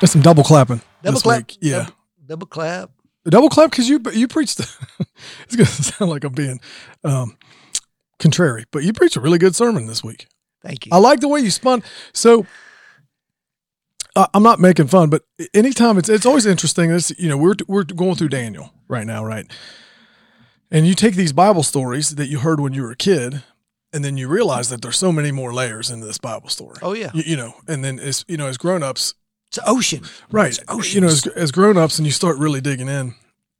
There's some double clapping. Double clap. week. Yeah. Double, double clap. Double clap because you you preached. it's going to sound like I'm being um, contrary, but you preached a really good sermon this week. Thank you. I like the way you spun. So uh, I'm not making fun, but anytime it's it's always interesting. This you know we're we're going through Daniel right now, right? And you take these Bible stories that you heard when you were a kid, and then you realize that there's so many more layers into this Bible story. oh yeah. You, you know, and then as you know, as grown ups, It's ocean. right? It's. You know, as, as grown ups, and you start really digging in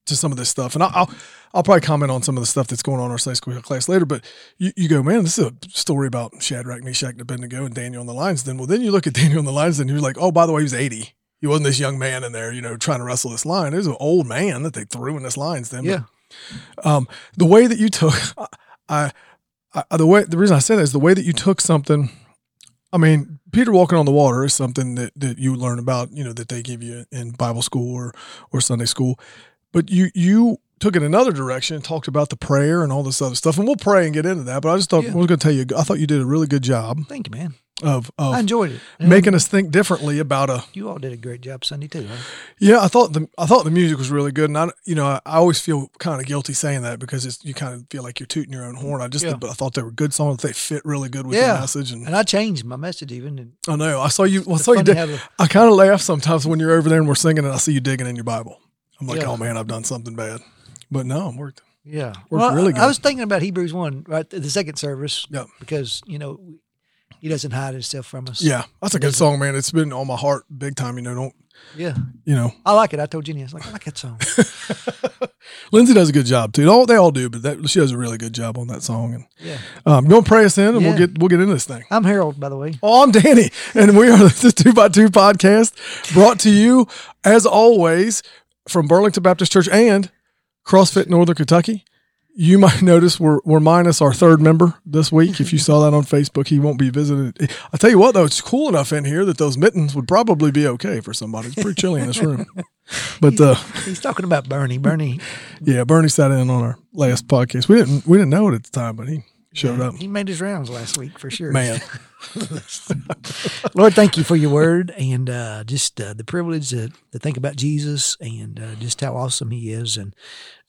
to some of this stuff, and I'll, I'll I'll probably comment on some of the stuff that's going on in our Sunday school class later. But you, you go, man, this is a story about Shadrach, Meshach, and Abednego, and Daniel on the lines. Then, well, then you look at Daniel on the lines, and you're like, oh, by the way, he was 80. He wasn't this young man in there, you know, trying to wrestle this line. It was an old man that they threw in this lines. Then, yeah. um, the way that you took, I, I, the way the reason I say that is the way that you took something. I mean, Peter walking on the water is something that, that you learn about, you know, that they give you in Bible school or or Sunday school, but you you took it another direction and talked about the prayer and all this other stuff, and we'll pray and get into that. But I just thought Yeah. I was going to tell you, I thought you did a really good job Thank you, man. Of of I enjoyed it. And making us think differently about a You all did a great job Sunday too. Huh? yeah, I thought the I thought the music was really good, and I you know I, I always feel kind of guilty saying that because it's you kind of feel like you're tooting your own horn. I just Yeah. but I thought they were good songs. They fit really good with Yeah. the message, and And I changed my message even. And I know I saw you. Well, I saw you. Dig, how I kind of laugh sometimes when you're over there and we're singing, and I see you digging in your Bible. I'm like, Yeah. oh man, I've done something bad, but no, I'm worked. Yeah. Worked Well, really I- I was thinking about Hebrews 1, right? The second service. Yeah. Because, you know, he doesn't hide himself from us. Yeah, that's a good song, man. It's been on my heart big time. You know, don't Yeah. you know? I like it. I told Jenny, I was like, I like that song. Lindsay does a good job too. All they all do, but that, she does a really good job on that song. And Yeah. um, want to pray us in, and we'll get we'll get into this thing. I'm Harold, by the way. Oh, I'm Danny, and we are the Two by Two podcast brought to you, as always, from Burlington Baptist Church and CrossFit Northern Kentucky. You might notice we're, we're minus our third member this week. If you saw that on Facebook, he won't be visiting. I tell you what, though, it's cool enough in here that those mittens would probably be okay for somebody. It's pretty chilly in this room. But uh, He's talking about Bernie. Bernie, yeah, Bernie sat in on our last podcast. We didn't we didn't know it at the time, but he showed up. he made his rounds last week for sure. Man, Lord, thank you for your word and uh, just uh, the privilege to, to think about Jesus and uh, just how awesome he is. And,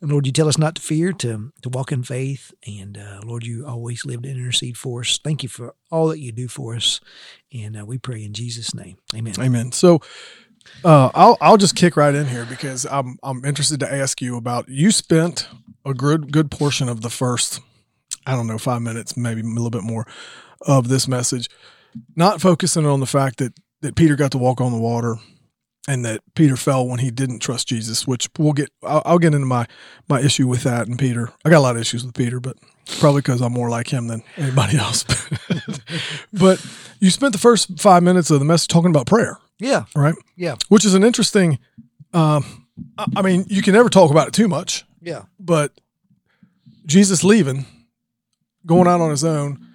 and Lord, you tell us not to fear, to, to walk in faith. And uh, Lord, you always live to intercede for us. Thank you for all that you do for us. And uh, we pray in Jesus' name. Amen. Amen. So uh, I'll I'll just kick right in here because I'm I'm interested to ask you about you spent a good good portion of the first I don't know five minutes maybe a little bit more of this message not focusing on the fact that that Peter got to walk on the water and that Peter fell when he didn't trust Jesus which we'll get I'll, I'll get into my my issue with that and Peter I got a lot of issues with Peter but probably because I'm more like him than anybody else but you spent the first five minutes of the message talking about prayer Yeah. right? Yeah. Which is an interesting. Um, I mean, you can never talk about it too much, Yeah. but Jesus leaving, going out on his own,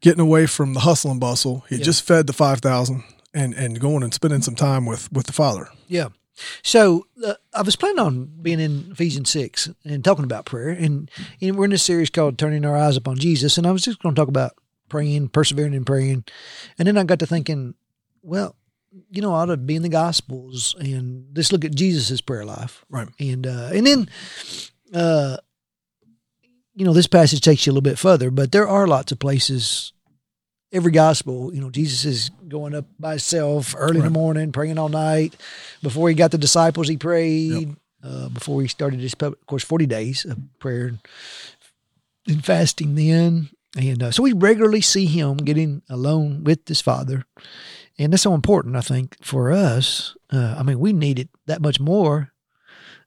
getting away from the hustle and bustle. He Yeah. just fed the five thousand, and and going and spending some time with with the Father. Yeah. So uh, I was planning on being in Ephesians 6 and talking about prayer. And, and we're in this series called Turning Our Eyes Upon Jesus. And I was just going to talk about praying, persevering in praying. And then I got to thinking, well, you know, I ought to be in the Gospels and just look at Jesus' prayer life. Right. And, uh, and then, uh, you know, this passage takes you a little bit further, but there are lots of places every gospel, you know, Jesus is going up by himself early in the morning, praying all night. Before he got the disciples, he prayed. Uh, before he started his, pub- of course, 40 days of prayer and, and fasting then. And uh, so we regularly see him getting alone with his father. And that's so important, I think, for us. Uh, I mean, we need it that much more.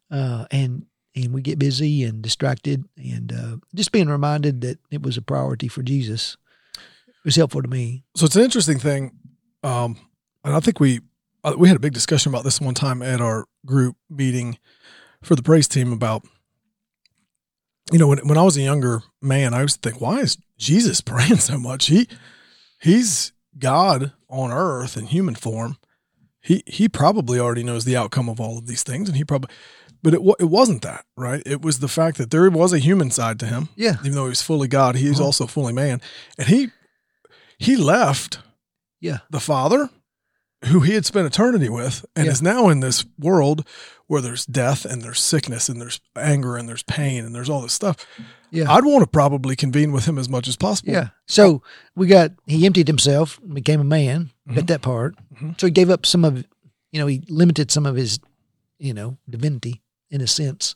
Uh, and and we get busy and distracted. And uh, just being reminded that it was a priority for Jesus was helpful to me. So it's an interesting thing, um, and I think we uh, we had a big discussion about this one time at our group meeting for the praise team about you know when when I was a younger man, I used to think, why is Jesus praying so much? He he's God on earth in human form. He he probably already knows the outcome of all of these things, and he probably. But it it wasn't that right. It was the fact that there was a human side to him, Yeah. even though he was fully God. He was Uh-huh. also fully man, and he he left Yeah. the father who he had spent eternity with and Yeah. is now in this world where there's death and there's sickness and there's anger and there's pain and there's all this stuff. Yeah. I'd want to probably convene with him as much as possible. Yeah. So we got he emptied himself, became a man. Mm-hmm. Got that part. So he gave up some of, you know, he limited some of his, you know, divinity in a sense.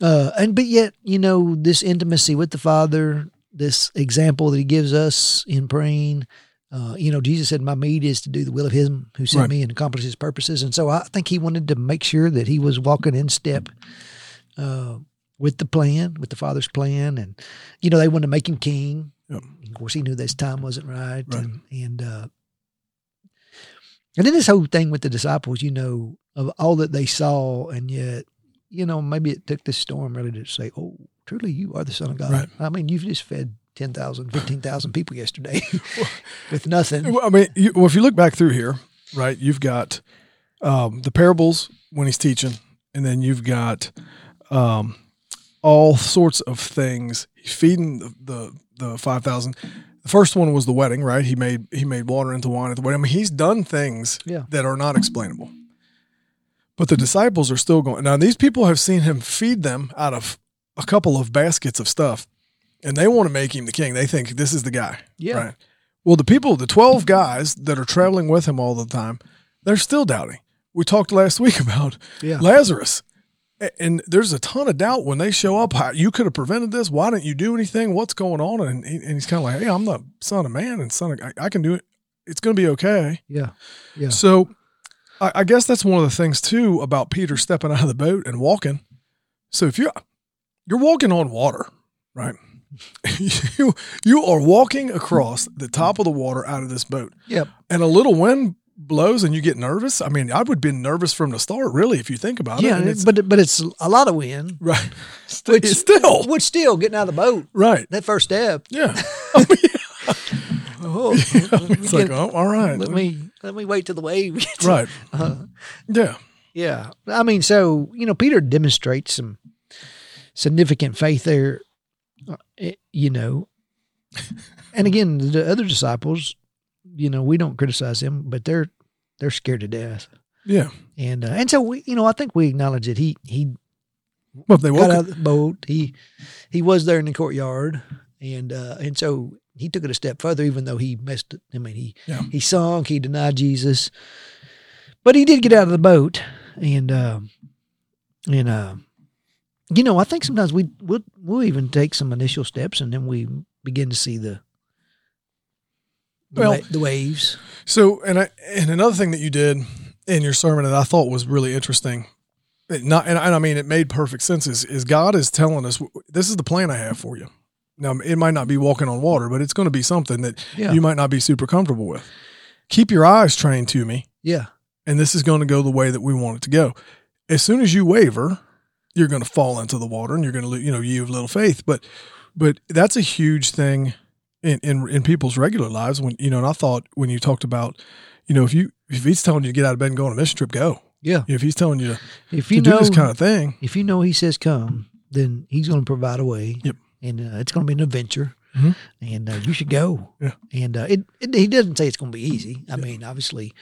Uh, and but yet, you know, this intimacy with the Father, this example that he gives us in praying. Uh, you know, Jesus said, "My meat is to do the will of Him who sent Right. me and accomplish His purposes." And so I think he wanted to make sure that he was walking in step uh, with the plan, with the Father's plan, and you know, they wanted to make him king. Yep. Of course, he knew this time wasn't right, Right. and and uh, and then this whole thing with the disciples, you know, of all that they saw, and yet, you know, maybe it took this storm really to say, "Oh, truly, you are the Son of God." Right. I mean, you've just fed 10,000, 15,000 people yesterday with nothing. Well, I mean, you, well, if you look back through here, right, you've got um, the parables when he's teaching, and then you've got um, all sorts of things. He's feeding the the, the five thousand. The first one was the wedding, right? He made he made water into wine at the wedding. I mean, he's done things Yeah. that are not explainable. But the disciples are still going. Now, these people have seen him feed them out of a couple of baskets of stuff, and they want to make him the king. They think this is the guy. Yeah. Right. Well, the people, the 12 guys that are traveling with him all the time, they're still doubting. We talked last week about Yeah. Lazarus. And there's a ton of doubt when they show up. How, you could have prevented this. Why didn't you do anything? What's going on? And, he, and he's kind of like, hey, I'm the son of man and son of, I, I can do it. It's going to be okay. Yeah. Yeah. So I, I guess that's one of the things too about Peter stepping out of the boat and walking. So if you you're walking on water, right? you you are walking across the top of the water out of this boat, Yep. and a little wind blows and you get nervous. I mean, I would be nervous from the start, really, if you think about Yeah. it. It's, but but it's a lot of wind. right, Which still Which still getting out of the boat. right, That first step. yeah. Oh, it's like, oh, all right, let me let me wait till the wave right, Uh, yeah, yeah, I mean, so you know, Peter demonstrates some significant faith there. uh, you know, and again, the other disciples, you know, we don't criticize them, but they're they're scared to death, yeah. and uh, and so we, you know, I think we acknowledge that he he Well, if they got out of the boat. He he was there in the courtyard, and uh, and so he took it a step further, even though he messed. It. I mean, he Yeah. he sunk, he denied Jesus, but he did get out of the boat, and uh, and uh, you know, I think sometimes we we'll, we'll even take some initial steps, and then we begin to see the the, Well- wa- the waves. So, and I, and another thing that you did in your sermon that I thought was really interesting, not, and I, and I mean, it made perfect sense is, is God is telling us, this is the plan I have for you. Now, it might not be walking on water, but it's going to be something that Yeah, you might not be super comfortable with. Keep your eyes trained to me, yeah, and this is going to go the way that we want it to go. As soon as you waver, you're going to fall into the water and you're going to, you know, you have little faith. But, but that's a huge thing in, in, in people's regular lives when, you know, and I thought when you talked about, you know, if you, if he's telling you to get out of bed and go on a mission trip, go. yeah. If he's telling you If to you do this kind of thing, if you know he says come, then he's going to provide a way. Yep. And uh, it's going to be an adventure, Mhm. and uh, you should go. Yeah. And uh, it, it he doesn't say it's going to be easy. I mean, obviously,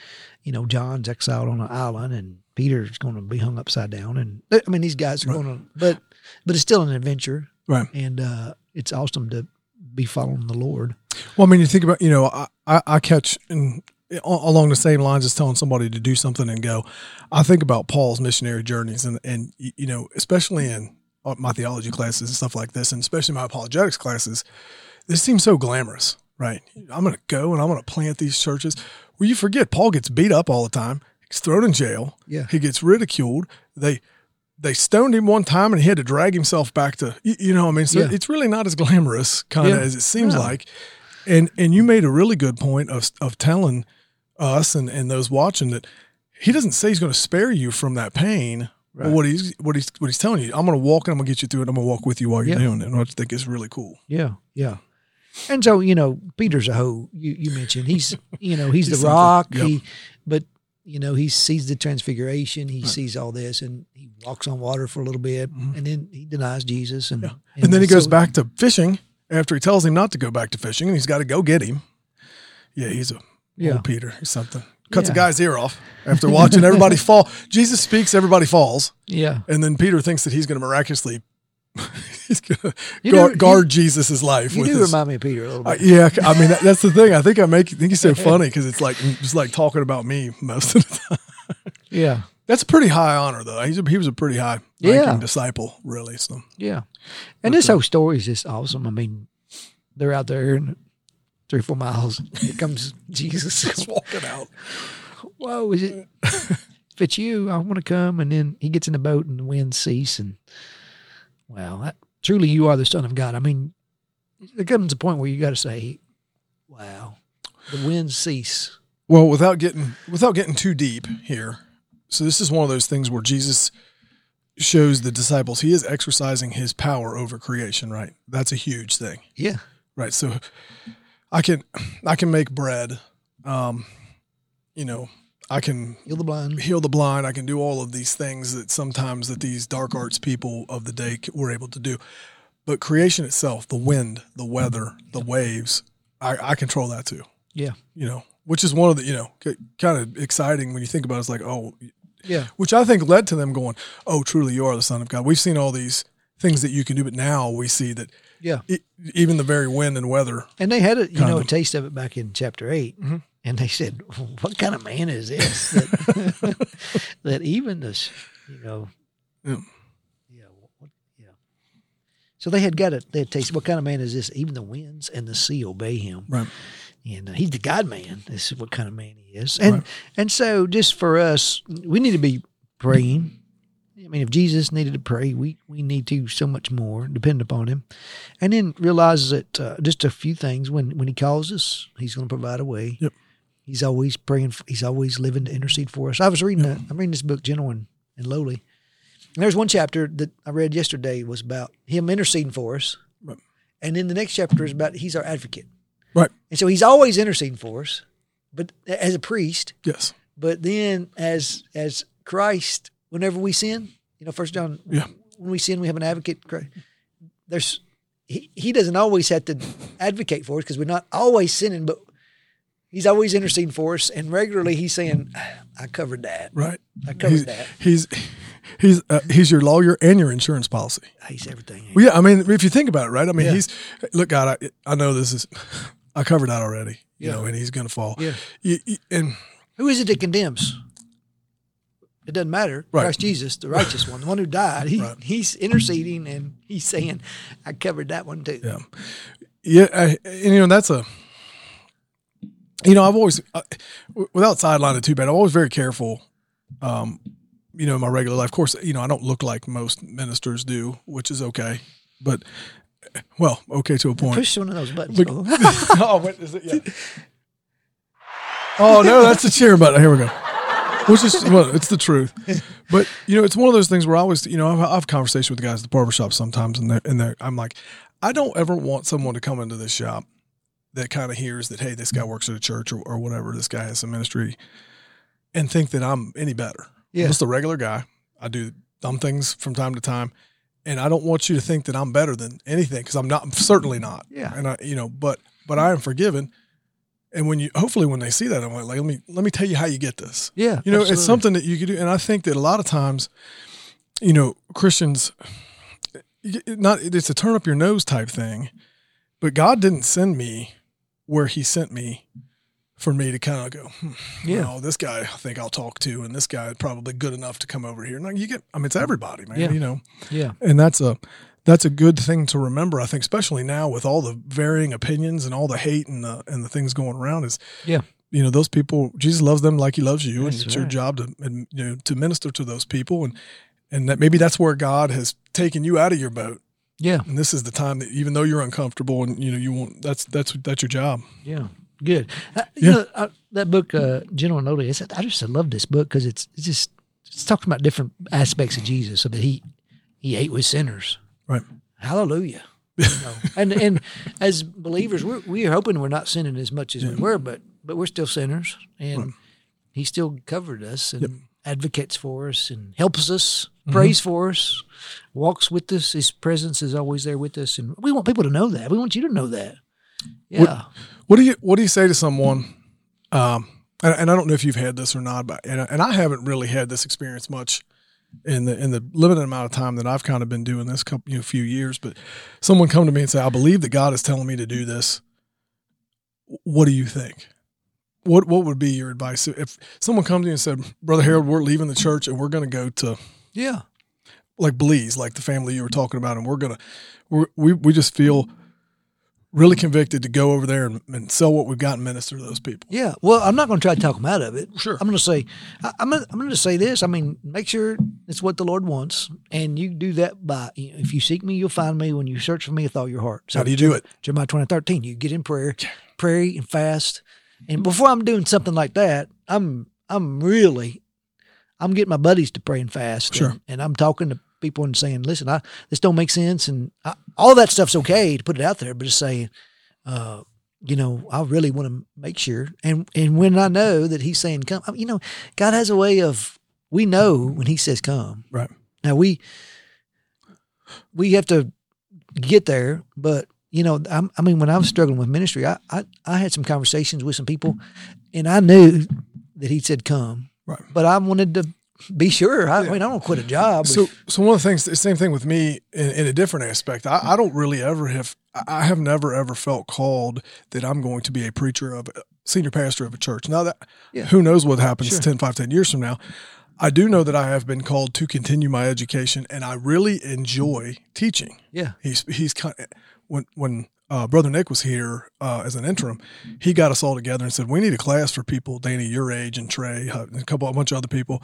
you know, John's exiled on an island, and Peter's going to be hung upside down, and I mean, these guys are Right. going to, but but it's still an adventure, right. and uh, it's awesome to be following the Lord. Well, I mean, you think about, you know, I, I, I catch in, a- along the same lines as telling somebody to do something and go. I think about Paul's missionary journeys and, and, you know, especially in uh, my theology classes and stuff like this, and especially my apologetics classes, this seems so glamorous, right? I'm going to go and I'm going to plant these churches. Well, you forget Paul gets beat up all the time. He's thrown in jail. Yeah. He gets ridiculed. They, they stoned him one time and he had to drag himself back to, you, know, what I mean, so Yeah. it's really not as glamorous kind of Yeah. as it seems No. like. And and you made a really good point of of telling us and, and those watching that he doesn't say he's going to spare you from that pain. But Right. what he's what he's what he's telling you, I'm going to walk and I'm going to get you through it. I'm going to walk with you while you're Yeah. doing it. And I think it's really cool. Yeah, yeah. And so you know, Peter's a hoe. You you mentioned he's you know he's, He's the rock. Yep. He, but you know he sees the transfiguration. He sees all this, and he walks on water for a little bit, Mhm. and then he denies Jesus, and And, then he goes so- back to fishing after he tells him not to go back to fishing, and he's got to go get him. Yeah, he's a Yeah, old Peter. He's something. cuts a guy's ear off after watching everybody fall. Jesus speaks, everybody falls, Yeah. and then Peter thinks that he's going to miraculously he's You guard, do- guard Jesus' life. You with do his, remind me of Peter a little Uh, bit. yeah, I mean that, that's the thing. I think I make I think he's so funny because it's like just like talking about me most of the time. yeah. That's a pretty high honor though. He's a, he was a pretty high ranking Yeah. disciple, really. So Yeah. And this whole story is just awesome. I mean, they're out there and three or four miles. Here comes Jesus. just walking out. Whoa, is it? if it's you, I want to come. And then he gets in the boat and the winds cease. And wow, that, truly you are the Son of God. I mean, there comes to a point where you got to say, wow, the winds cease. Well, without getting without getting too deep here, so this is one of those things where Jesus shows the disciples he is exercising his power over creation. Right, that's a huge thing. Yeah. Right, so I can I can make bread. Um, you know, I can Heal the blind. heal the blind. I can do all of these things that sometimes that these dark arts people of the day were able to do. But creation itself, the wind, the weather, the waves, I, I control that too. Yeah. You know, which is one of the you know kind of exciting when you think about it. It's like oh, Yeah. which I think led to them going, oh, truly you are the Son of God. We've seen all these things that you can do, but now we see that Yeah. e even the very wind and weather. And they had a you know a taste of it back in chapter 8 Mhm. And they said, "What kind of man is this that, that even this, you know, Yeah. yeah, what, yeah." So they had got it. They had tasted. What kind of man is this? Even the winds and the sea obey him. Right. And uh, he's the God man. This is what kind of man he is. And Right. and so just for us, we need to be praying. I mean, if Jesus needed to pray, we we need to so much more depend upon him, and then realize that uh, just a few things when when he calls us, he's going to provide a way. Yep. He's always praying. he's always living to intercede for us. I was reading. I'm reading this book, Gentle and, and Lowly. And there's one chapter that I read yesterday was about him interceding for us, Right. and then the next chapter is about he's our advocate. Right. And so he's always interceding for us, but as a priest, Yes. but then as as Christ, whenever we sin, you know, First John, Yeah. when we sin, we have an advocate. There's he, he doesn't always have to advocate for us because we're not always sinning, but he's always interceding for us, and regularly he's saying, "I covered that. Right. I covered He's that. he's he's uh, he's your lawyer and your insurance policy. He's everything." Well, yeah, I mean, if you think about it, right? I mean, Yeah. he's look, God, I, I know this is, I covered that already, you Yeah. know, and he's going to fall. Yeah. You- you- and Who is it that condemns? It doesn't matter. Right. Christ Jesus, the righteous one, the one who died, he, Right. he's interceding and he's saying, "I covered that one too." yeah, yeah, I, and you know, that's a, you know, I've always, uh, without sidelining too bad, I'm always very careful. Um, you know, in my regular life, of course, you know, I don't look like most ministers do, which is okay, but well, okay to a point. Push one of those buttons. But- Oh. what is it? Yeah. Oh no, that's the cheer button. Here we go. Which is well, it's the truth. But you know, it's one of those things where I always, you know, I have, I have conversation with the guys at the barbershop sometimes, and they're, and they're, I'm like, I don't ever want someone to come into this shop that kind of hears that, hey, this guy mm-hmm. works at a church or, or whatever, this guy has some ministry, and think that I'm any better. Yeah. I'm just a regular guy. I do dumb things from time to time, and I don't want you to think that I'm better than anything because I'm not. I'm certainly not. Yeah. And I, you know, but but I am forgiven. And when you hopefully when they see that, I'm like, like let me let me tell you how you get this. Yeah. You know, absolutely. it's something that you could do. And I think that a lot of times, you know, Christians, not it's a turn up your nose type thing, but God didn't send me where He sent me for me to kind of go, hmm, Yeah. this guy I think I'll talk to, and this guy probably good enough to come over here. No, you get, I mean, it's everybody, man. Yeah. You know, Yeah. and that's a that's a good thing to remember. I think, especially now with all the varying opinions and all the hate and the and the things going around, is Yeah. you know those people. Jesus loves them like He loves you, That's and it's your job to and, you know to minister to those people, and and that maybe that's where God has taken you out of your boat, Yeah. and this is the time that even though you're uncomfortable and you know you want that's that's that's your job. Yeah. Good. Uh, you Yeah. know, uh, that book, uh, Gentle and Lowly, it's, I just love this book because it's, it's just it's talking about different aspects of Jesus. So that he he ate with sinners. Right. Hallelujah. You know? and and as believers, we're we're hoping we're not sinning as much as we were, but but we're still sinners, and He still covered us and advocates for us and helps us, Mm-hmm. prays for us, walks with us. His presence is always there with us, and we want people to know that. We want you to know that. Yeah. What do you What do you say to someone um, and, and I don't know if you've had this or not, but and, and I haven't really had this experience much in the in the limited amount of time that I've kind of been doing this couple you know, few years. But someone come to me and say, "I believe that God is telling me to do this." What do you think? What what would be your advice if someone comes to you and said, "Brother Harold, we're leaving the church and we're going to go to Yeah. like Belize, like the family you were talking about, and we're gonna we're, we we just feel really convicted to go over there and, and sell what we've got and minister to those people." Yeah. Well, I'm not going to try to talk them out of it. Sure. I'm going to say, I, I'm going to, I'm going to say this. I mean, make sure it's what the Lord wants, and you do that by you know, if you seek me, you'll find me. When you search for me with all your heart. So How do you do it? Jeremiah 20, 13. You get in prayer, pray and fast. And before I'm doing something like that, I'm I'm really I'm getting my buddies to pray and fast. Sure. And, and I'm talking to people and saying, listen, I this don't make sense. And I, all that stuff's okay to put it out there, but just saying, uh, you know, I really want to make sure. And and when I know that he's saying come, you know, God has a way of we know when he says come. Right. Now we we have to get there, but you know, I'm, I mean, when I was mm-hmm. struggling with ministry, I, I I had some conversations with some people, and I knew that he said come, Right. but I wanted to be sure. I, I mean, I don't quit a job. So, so one of the things, the same thing with me in, in a different aspect. I, I don't really ever have, I have never ever felt called that I'm going to be a preacher of a senior pastor of a church. Now that, Yeah. who knows what happens Sure. ten, five, ten 10, 5, 10 years from now. I do know that I have been called to continue my education, and I really enjoy teaching. yeah, He's he's kind when when uh, brother Nick was here uh, as an interim, he got us all together and said we need a class for people, Danny, your age, and Trey, uh, and a couple a bunch of other people.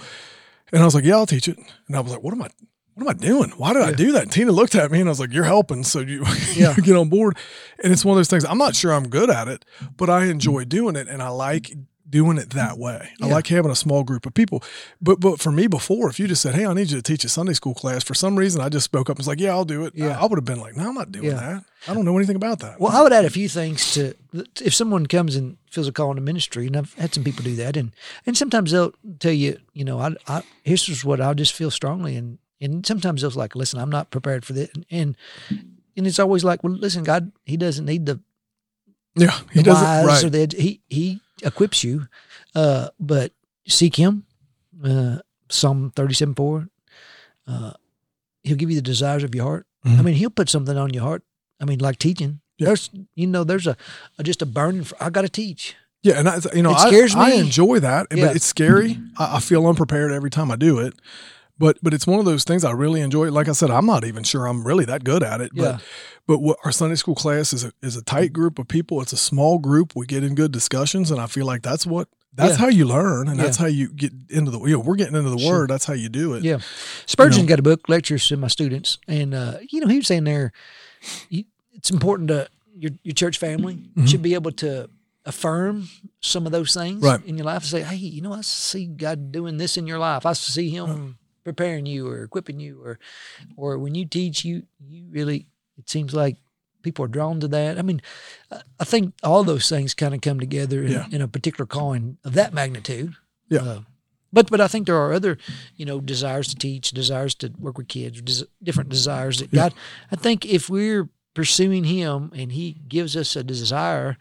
And I was like, yeah, I'll teach it. And I was like, what am I? What am I doing? Why did I do that? And Tina looked at me and I was like, "You're helping, so you, Yeah. you get on board." And it's one of those things. I'm not sure I'm good at it, but I enjoy doing it, and I like doing it that way. I like having a small group of people. But but for me before, if you just said, "Hey, I need you to teach a Sunday school class," for some reason I just spoke up and was like, "Yeah, I'll do it." Yeah. I, I would have been like, "No, I'm not doing Yeah. that. I don't know anything about that." Well, I would add a few things to if someone comes and feels a call into ministry, and I've had some people do that, and and sometimes they'll tell you, you know, I, I here's just what I just feel strongly, and and sometimes they'll like, listen, I'm not prepared for this, and and, and it's always like, well, listen, God, He doesn't need the yeah, he the does wise it right. or the he he equips you, uh, but seek Him. Uh, Psalm thirty seven four. Uh, he'll give you the desires of your heart. I Mhm. mean, He'll put something on your heart. I mean, like teaching. Yeah. There's you know there's a, a just a burning. For, I got to teach. Yeah, and I, you know, It I- scares I, me. enjoy that, Yeah. but it's scary. I, I feel unprepared every time I do it. But but it's one of those things I really enjoy. Like I said, I'm not even sure I'm really that good at it. Yeah. But but what our Sunday school class is a, is a tight group of people. It's a small group. We get in good discussions, and I feel like that's what that's Yeah. how you learn, and Yeah. that's how you get into the. You know, we're getting into the Sure. word. That's how you do it. Yeah, Spurgeon know. got a book lectures to my students, and uh, you know he was saying there, you, it's important to your your church family should be able to affirm some of those things Right. in your life and say, hey, you know, I see God doing this in your life. I see Him preparing you or equipping you, or or when you teach, you you really it seems like people are drawn to that. I mean, I- think all those things kind of come together in, Yeah. in a particular calling of that magnitude. Yeah. Uh, but but I think there are other, you know, desires to teach, desires to work with kids, des- different desires that God. I think if we're pursuing Him and He gives us a desire,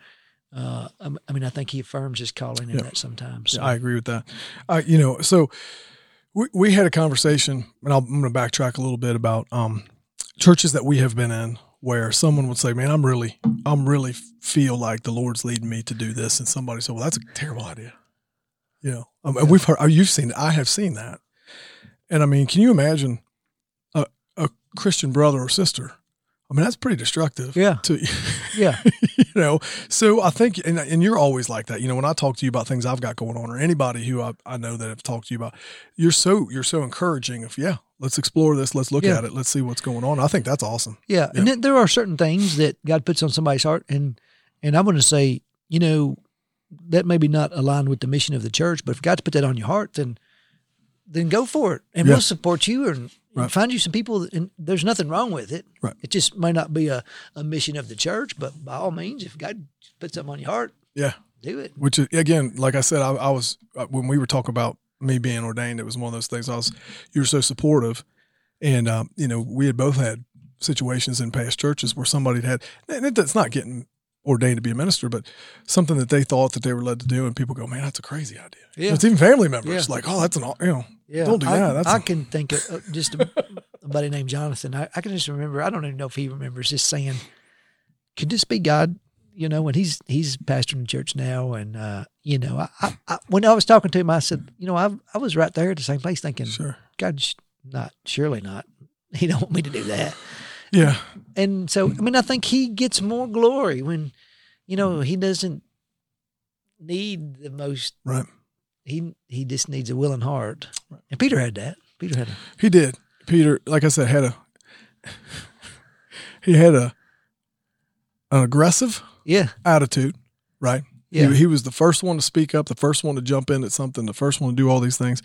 uh, I mean, I think He affirms His calling in Yeah. that sometimes. So, I agree with that. Uh, you know, so we, we had a conversation, and I'll, I'm going to backtrack a little bit about um, churches that we have been in where someone would say, "Man, I'm really, I'm really feel like the Lord's leading me to do this," and somebody said, "Well, that's a terrible idea." You know, um, and we've heard, uh, you've seen. I have seen that, and I mean, can you imagine a, a Christian brother or sister? I mean, that's pretty destructive. Yeah. To yeah, you know so i think and, and you're always like that you know when i talk to you about things i've got going on or anybody who i, I know that have talked to you about you're so you're so encouraging of yeah let's explore this let's look Yeah. at it let's see what's going on i think that's awesome yeah, and then there are certain things that God puts on somebody's heart, and and I'm going to say, you know, that may be not aligned with the mission of the church, but if God's put that on your heart, then then go for it, and Yeah. we'll support you and, and Right. find you some people. And there's nothing wrong with it. Right. It just may not be a, a mission of the church, but by all means, if God puts something on your heart, yeah do it. which is again like i said i, I was uh, when we were talking about me being ordained it was one of those things i was you were so supportive and um, you know we had both had situations in past churches where somebody had and it, it's not getting ordained to be a minister, but something that they thought that they were led to do, and people go, "Man, that's a crazy idea." Yeah. It's even family members Yeah. like, "Oh, that's an you know, Yeah, don't do I, that." That's I can think of uh, just a, a buddy named Jonathan. I, I can just remember. I don't even know if he remembers just saying, "Could this be God?" You know, when he's he's pastoring the church now, and uh, you know, I, I, when I was talking to him, I said, you know, I I was right there at the same place, thinking, sure, God, not surely not. He don't want me to do that. yeah, And so, I mean, I think he gets more glory when, you know, he doesn't need the most. right. He he just needs a willing heart. And Peter had that. Peter had a He did. Peter, like I said, had a he had a an aggressive yeah attitude, right? yeah He, he was the first one to speak up, the first one to jump in at something, the first one to do all these things,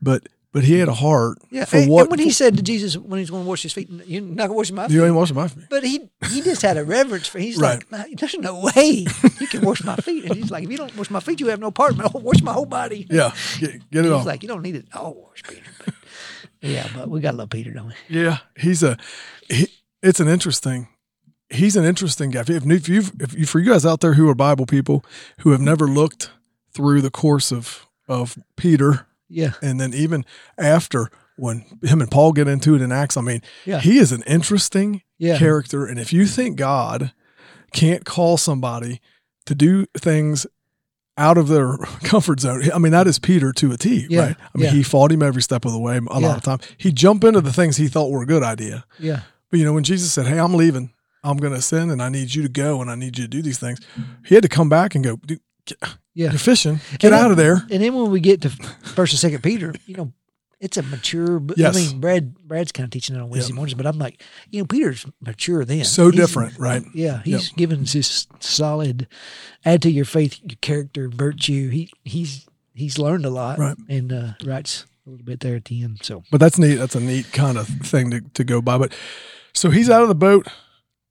but but he had a heart yeah. for and, what and when he said to Jesus when he's going to wash his feet, you're not going to wash my feet. you ain't washing my feet. But he he just had a reverence for. He's Right. like, "Man, there's no way you can wash my feet. And he's like, if you don't wash my feet, you have no part. I'll wash my whole body. Yeah, get, get it He's off. like, you don't need it all wash, Peter. But, yeah, but we got to love Peter, don't we? Yeah, he's a. He, it's an interesting. He's an interesting guy. If you if you if you for you guys out there who are Bible people who have never looked through the course of of Peter Yeah, and then even after when him and Paul get into it in Acts, I mean, Yeah. he is an interesting yeah, character. And if you think God can't call somebody to do things out of their comfort zone, I mean, that is Peter to a T, Yeah, right? I mean, yeah. he fought him every step of the way a lot Yeah. of time. He jumped into the things he thought were a good idea. yeah, But, you know, when Jesus said, Hey, I'm leaving, I'm going to ascend and I need you to go and I need you to do these things, he had to come back and go, Dude, yeah. You're fishing. Get And out then- of there. And then when we get to First and Second Peter, you know, it's a mature. Yes. I mean, Brad Brad's kind of teaching it on Wednesday Yep. mornings, but I'm like, you know, Peter's mature then. So He's- different, right? Yeah, he's given this solid add to your faith, your character, virtue. He he's he's learned a lot, Right. And uh, writes a little bit there at the end. So But that's neat. That's a neat kind of thing to, to go by. But so he's out of the boat.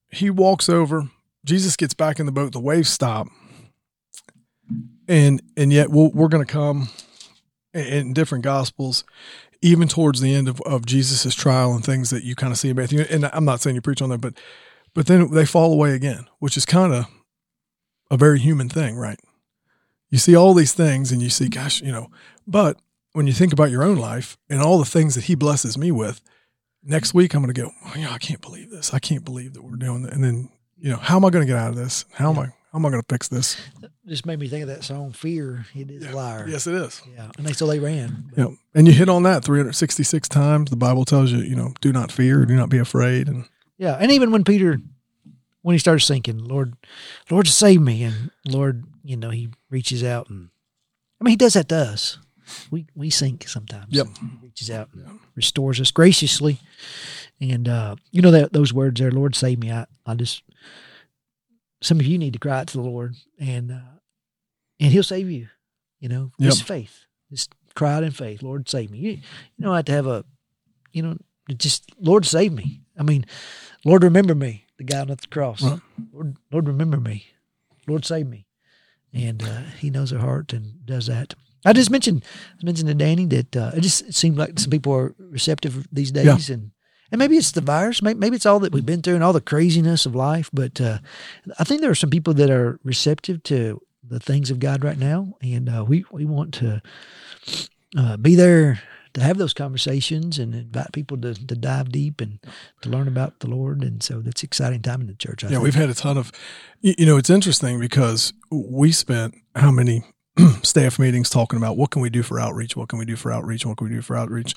He walks over. Jesus gets back in the boat. The waves stop. And and yet we'll, we're going to come in, different gospels, even towards the end of, of Jesus' trial and things that you kind of see in Matthew. And I'm not saying you preach on that, but but then they fall away again, which is kind of a very human thing, right? You see all these things and you see, gosh, you know, but when you think about your own life and all the things that he blesses me with, next week I'm going to go, oh, yeah, I can't believe this. I can't believe that we're doing that. And then, you know, how am I going to get out of this? How am I, how am I going to fix this? just made me think of that song, "Fear." It is a liar. Yes, it is. Yeah, and they so they ran. Yeah. And you hit on that 366 times. The Bible tells you, you know, do not fear, do not be afraid. And Yeah, and even when Peter, when he starts sinking, Lord, Lord, save me, and Lord, you know, he reaches out and, I mean, he does that to us. We we sink sometimes. Yep. He reaches out and restores us graciously, and uh, you know that those words there, Lord, save me. I I just some of you need to cry out to the Lord, and uh, and He'll save you. You know, Yep. just faith, just cry out in faith, Lord, save me. You, you don't have to have a, you know, just Lord, save me. I mean, Lord, remember me, the guy on the cross. Right. Lord, Lord, remember me. Lord, save me. And uh, He knows our heart and does that. I just mentioned, I mentioned to Danny that uh, it just seemed like some people are receptive these days, and and maybe it's the virus, maybe, it's all that we've been through and all the craziness of life. But uh, I think there are some people that are receptive to the things of God right now, and uh, we we want to uh, be there to have those conversations and invite people to, to dive deep and to learn about the Lord. And so that's exciting time in the church. I yeah, think. we've had a ton of, you know, it's interesting because we spent how many staff meetings talking about what can we do for outreach? What can we do for outreach? What can we do for outreach?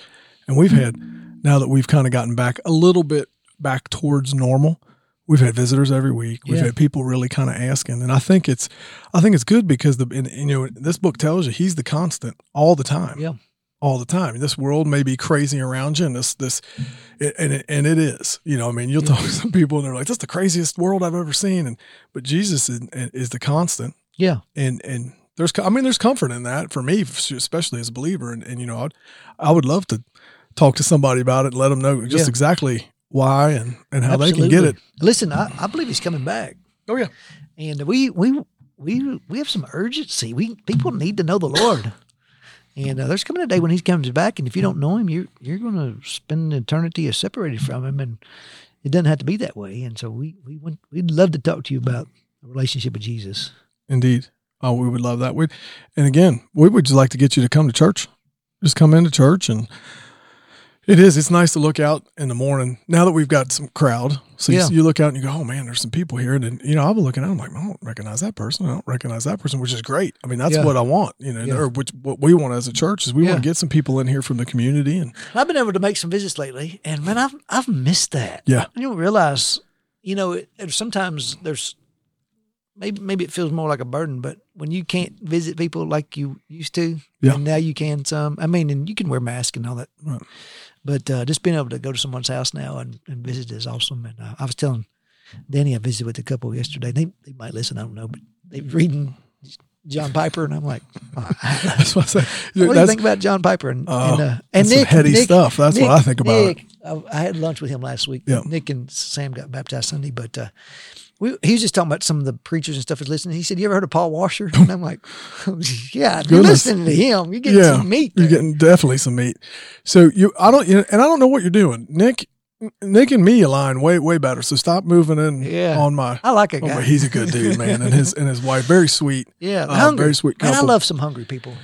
And we've had, now that we've kind of gotten back a little bit back towards normal, we've had visitors every week. We've Yeah. had people really kind of asking, and I think it's, I think it's good because the, and, you know, this book tells you he's the constant all the time yeah. all the time. This world may be crazy around you, and this this, it, and it, and it is. You know, I mean, you'll talk to some people, and they're like, "That's the craziest world I've ever seen." And but Jesus is, is the constant, Yeah. and and there's, I mean, there's comfort in that for me, especially as a believer. And and you know, I'd, I would love to talk to somebody about it and let them know just Yeah. exactly why and and how they can get it. Listen, I, I believe he's coming back. Oh yeah, And we we we we have some urgency. We people need to know the Lord. And uh, there's coming a day when he comes back, and if you don't know him, you're you're going to spend an eternity separated from him, and it doesn't have to be that way. And so we we want, we'd love to talk to you about a relationship with Jesus. Indeed. Oh, we would love that. We, and again, we would just like to get you to come to church. Just come into church, and it is. It's nice to look out in the morning now that we've got some crowd. So Yeah. you, you look out and you go, "Oh man, there's some people here." And then, you know, I'll be looking out. I'm like, I don't recognize that person. I don't recognize that person, which is great. I mean, that's Yeah. what I want. You know, Yeah. or which what we want as a church is we want to get some people in here from the community, and I've been able to make some visits lately, and man, I've I've missed that. Yeah. you don't realize, you know, it, it- sometimes there's maybe maybe it feels more like a burden, but when you can't visit people like you used to, Yeah. and now you can some. I mean, and you can wear masks and all that, Right. But uh, just being able to go to someone's house now and, and visit is awesome. And uh, I was telling Danny, I visited with a couple yesterday. They they might listen, I don't know, but they've reading John Piper, and I'm like. that's what I say. What do you think about John Piper and Oh, and, uh, and Nick? heady Nick- stuff. That's what Nick- I think about. Nick, I, I had lunch with him last week. Yeah. Nick and Sam got baptized Sunday, but uh, we, he was just talking about some of the preachers and stuff he's listening. He said, "You ever heard of Paul Washer?" And I'm like, "Yeah, you're listening to him. You're getting some meat." You're getting definitely some meat. So you, I don't, you know, and I don't know what you're doing, Nick. Nick and me align way way better. So stop moving in Yeah. on my. I like a Oh, guy. but he's a good dude, man, and his and his wife very sweet. yeah, uh, hungry. very sweet Man, I love some hungry people.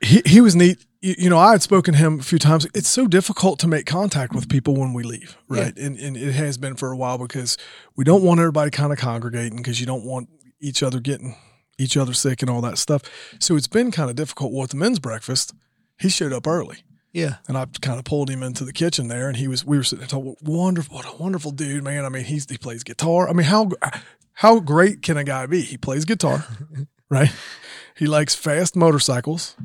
He he was neat. You, you know, I had spoken to him a few times. It's so difficult to make contact with people when we leave, right? And and it has been for a while because we don't want everybody kind of congregating because you don't want each other getting each other sick and all that stuff. So it's been kind of difficult. Well, at the men's breakfast, he showed up early. Yeah, and I kind of pulled him into the kitchen there, and he was. We were sitting there talking. Wonderful, what a wonderful dude, man. I mean, he's he plays guitar. I mean, how how great can a guy be? He plays guitar, right? He likes fast motorcycles.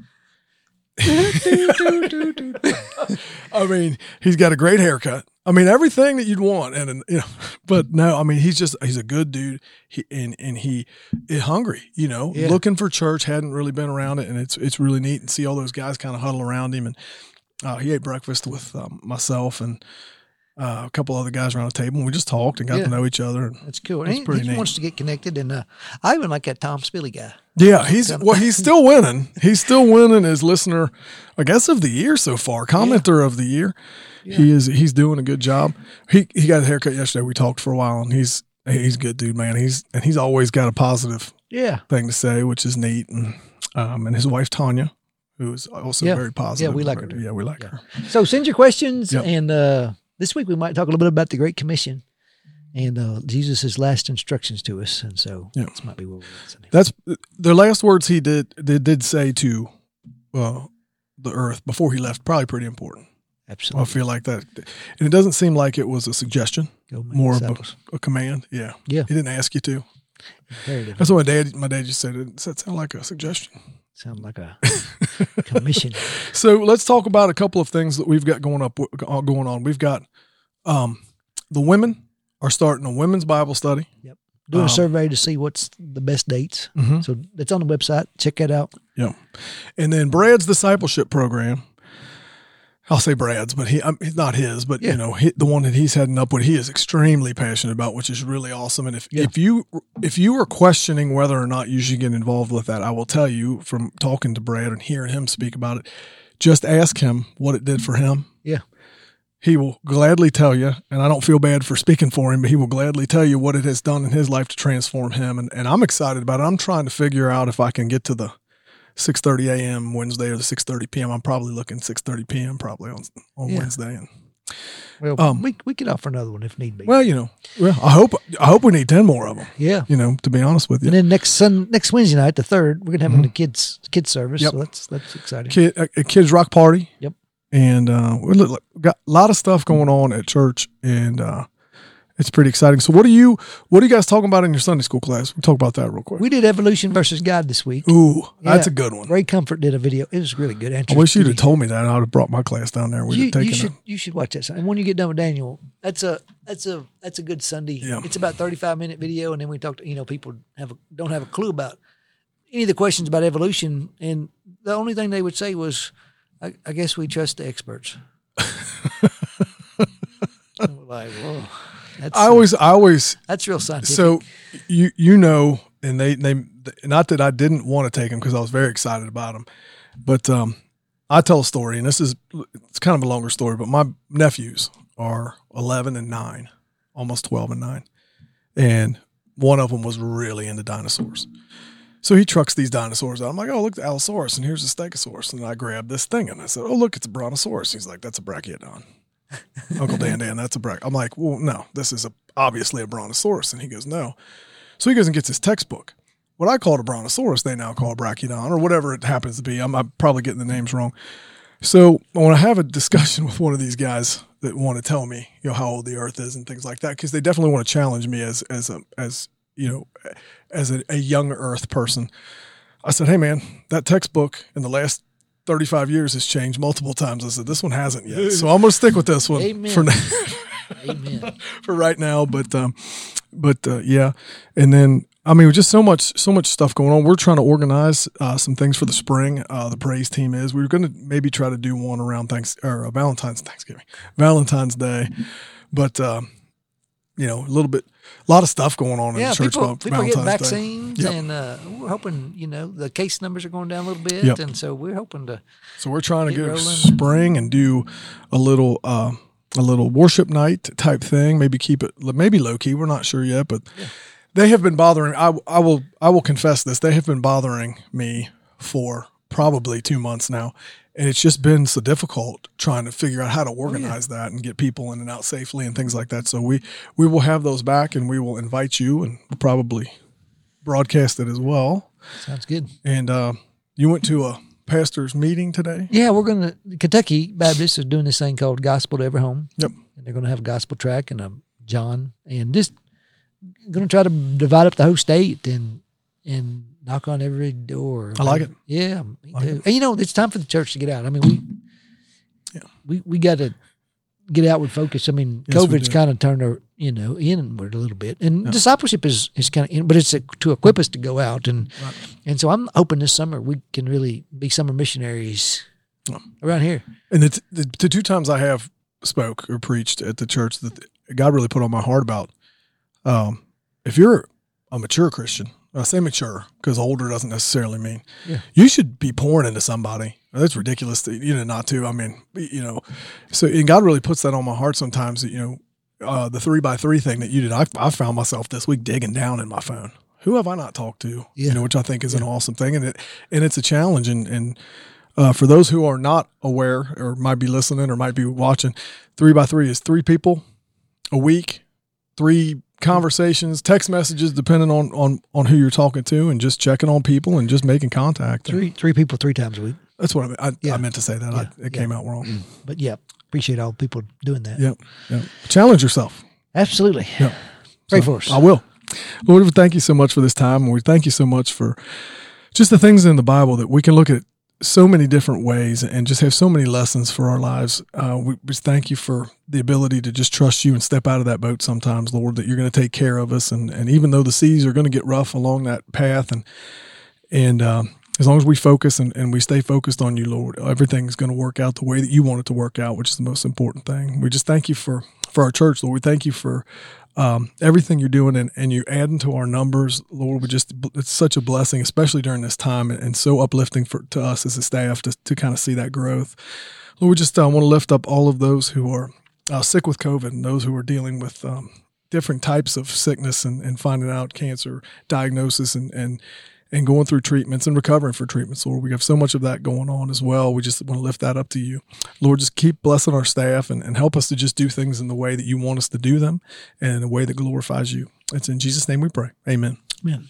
I mean, he's got a great haircut. I mean, everything that you'd want, and, and you know, but no, I mean, he's just he's a good dude. He and and he is hungry, you know, Yeah. looking for church. Hadn't really been around it, and it's it's really neat and see all those guys kind of huddle around him. And uh, he ate breakfast with um, myself and uh, a couple other guys around the table. And we just talked and got Yeah. to know each other. And that's cool. He, pretty he neat. wants to get connected, and uh, I even like that Tom Spilly guy. yeah, he's well, he's still winning. He's still winning as listener, I guess, of the year so far, commenter of the year. He is he's doing a good job. He he got a haircut yesterday. We talked for a while, and he's he's a good dude, man. He's and he's always got a positive Yeah, thing to say, which is neat. And um, and his wife Tanya, who is also Yeah. very positive. Yeah, we like her. Yeah, we like Yeah. her. So send your questions, Yep. and uh, this week we might talk a little bit about the Great Commission and uh, Jesus' last instructions to us. And so Yeah. this might be where we're. That's the last words he did did, did say to uh, the earth before he left. Probably pretty important. Absolutely, I feel like that, and it doesn't seem like it was a suggestion, make more of a, a command. Yeah, Yeah. He didn't ask you to. That's what my dad. My dad just said. It does that sound like a suggestion? Sound like a commission. So let's talk about a couple of things that we've got going up going on. We've got um, the women are starting a women's Bible study. Yep. Doing Um, a survey to see what's the best dates. Mhm. So it's on the website. Check that out. Yeah. And then Brad's discipleship program. I'll say Brad's, but he um, not his, but Yeah. you know he, the one that he's heading up with. He is extremely passionate about, which is really awesome. And if Yeah. if you if you are questioning whether or not you should get involved with that, I will tell you from talking to Brad and hearing him speak about it. Just ask him what it did for him. Yeah. He will gladly tell you, and I don't feel bad for speaking for him, but he will gladly tell you what it has done in his life to transform him. And, and I'm excited about it. I'm trying to figure out if I can get to the 6:30 a.m. Wednesday or the 6:30 p.m. I'm probably looking 6:30 p.m. probably on on Yeah. Wednesday. And Well, Um, we, we could offer another one if need be. well, you know, well, I hope I hope we need 10 more of them. yeah. You know, to be honest with you, And then next Sun next Wednesday night, the third, we're gonna have the kids kids service. Mm-hmm. Yep. So that's that's exciting. Kid, a, a kids rock party. Yep. And uh, we look, got a lot of stuff going on at church, and uh, it's pretty exciting. So, what are you what are you guys talking about in your Sunday school class? We talk about that real quick. We did evolution versus God this week. Ooh, that's a good one. Ray Comfort did a video. It was really good. I wish you'd have told me that. I'd have brought my class down there. We'd you, have taken you should it. you should watch that. And when you get done with Daniel, that's a that's a that's a good Sunday. Yeah. It's about thirty five minute video, and then we talked. You know, people have a, don't have a clue about any of the questions about evolution, and the only thing they would say was, "I, I guess we trust the experts." Like, whoa, that's I always, I always that's real scientific. So you you know, and they they not that I didn't want to take them because I was very excited about them, but um, I tell a story, and this is it's kind of a longer story, but my nephews are eleven and nine, almost twelve and nine, and one of them was really into dinosaurs. So he trucks these dinosaurs out. I'm like, oh, look, the Allosaurus, and here's a Stegosaurus. And I grab this thing, and I said, oh, look, it's a Brontosaurus. He's like, that's a Brachiosaurus. Uncle Dan Dan, that's a Brach. I'm like, well, no, this is a, obviously a Brontosaurus. And he goes, no. So he goes and gets his textbook. What I called a Brontosaurus, they now call a Brachiosaurus, or whatever it happens to be. I'm, I'm probably getting the names wrong. So when I have a discussion with one of these guys that want to tell me, you know, how old the Earth is and things like that, because they definitely want to challenge me as as a as you know, as a, a young Earth person, I said, "Hey, man, that textbook in the last 35 years has changed multiple times." I said, "This one hasn't yet, so I'm going to stick with this one Amen. for now." Amen. for right now. But um, but uh, yeah, and then I mean, just so much so much stuff going on. We're trying to organize uh, some things for the spring. Uh, the praise team is. We were going to maybe try to do one around thanks or uh, Valentine's Thanksgiving, Valentine's Day, but. Um, you know, a little bit, a lot of stuff going on in yeah, the church people, people getting Valentine's Day. vaccines, Yep. and uh, we're hoping, you know, the case numbers are going down a little bit, Yep. and so we're hoping to. So we're trying to Get go spring and do a little uh, a little worship night type thing. Maybe keep it maybe low key. We're not sure yet, but they have been bothering. I I will I will confess this. They have been bothering me for probably two months now, and it's just been so difficult trying to figure out how to organize that and get people in and out safely and things like that. So we we will have those back, and we will invite you, and we'll probably broadcast it as well. Sounds good. And uh, you went to a pastor's meeting today. Yeah, we're going to. Kentucky Baptist is doing this thing called Gospel to Every Home. Yep. And they're going to have a gospel tract and a John, and just going to try to divide up the whole state and and knock on every door. I like it. Yeah, me Like too. And you know, it's time for the church to get out. I mean, we Yeah. we we got to get out with focus. I mean, Yes, COVID's kind of turned our you know inward a little bit, and discipleship is is kind of, but it's a, to equip us to go out and Right. and so I'm hoping this summer we can really be summer missionaries Yeah. around here. And the, the, the two times I have spoke or preached at the church that God really put on my heart about, um, if you're a mature Christian, I say mature because older doesn't necessarily mean Yeah. you should be pouring into somebody. That's ridiculous to you know not to. I mean, you know, so and God really puts that on my heart sometimes. That you know, uh, the three by three thing that you did. I, I found myself this week digging down in my phone. Who have I not talked to? Yeah. You know, which I think is an awesome thing, and it and it's a challenge. And and uh, for those who are not aware or might be listening or might be watching, three by three is three people a week, three conversations, text messages, depending on on on who you're talking to, and just checking on people and just making contact. Three three people three times a week. That's what I meant. I, Yeah. I meant to say that. I, Yeah. it came out wrong. Mm. But yeah, appreciate all the people doing that. Yep. Yep. Challenge yourself. Absolutely. Yeah. Pray So, for us. I will. Lord, we thank you so much for this time. And we thank you so much for just the things in the Bible that we can look at so many different ways and just have so many lessons for our lives. Uh, we just thank you for the ability to just trust you and step out of that boat sometimes, Lord, that you're going to take care of us. And, and even though the seas are going to get rough along that path and, and, um, as long as we focus and, and we stay focused on you, Lord, everything's going to work out the way that you want it to work out, which is the most important thing. We just thank you for, for our church, Lord. We thank you for um, everything you're doing and, and you adding to our numbers, Lord. We just it's such a blessing, especially during this time, and, and so uplifting for to us as a staff to to kind of see that growth. Lord, we just uh, want to lift up all of those who are uh, sick with COVID and those who are dealing with um, different types of sickness and, and finding out cancer diagnosis and and and going through treatments and recovering for treatments, Lord. We have so much of that going on as well. We just want to lift that up to you. Lord, just keep blessing our staff and, and help us to just do things in the way that you want us to do them and in a way that glorifies you. It's in Jesus' name we pray. Amen. Amen.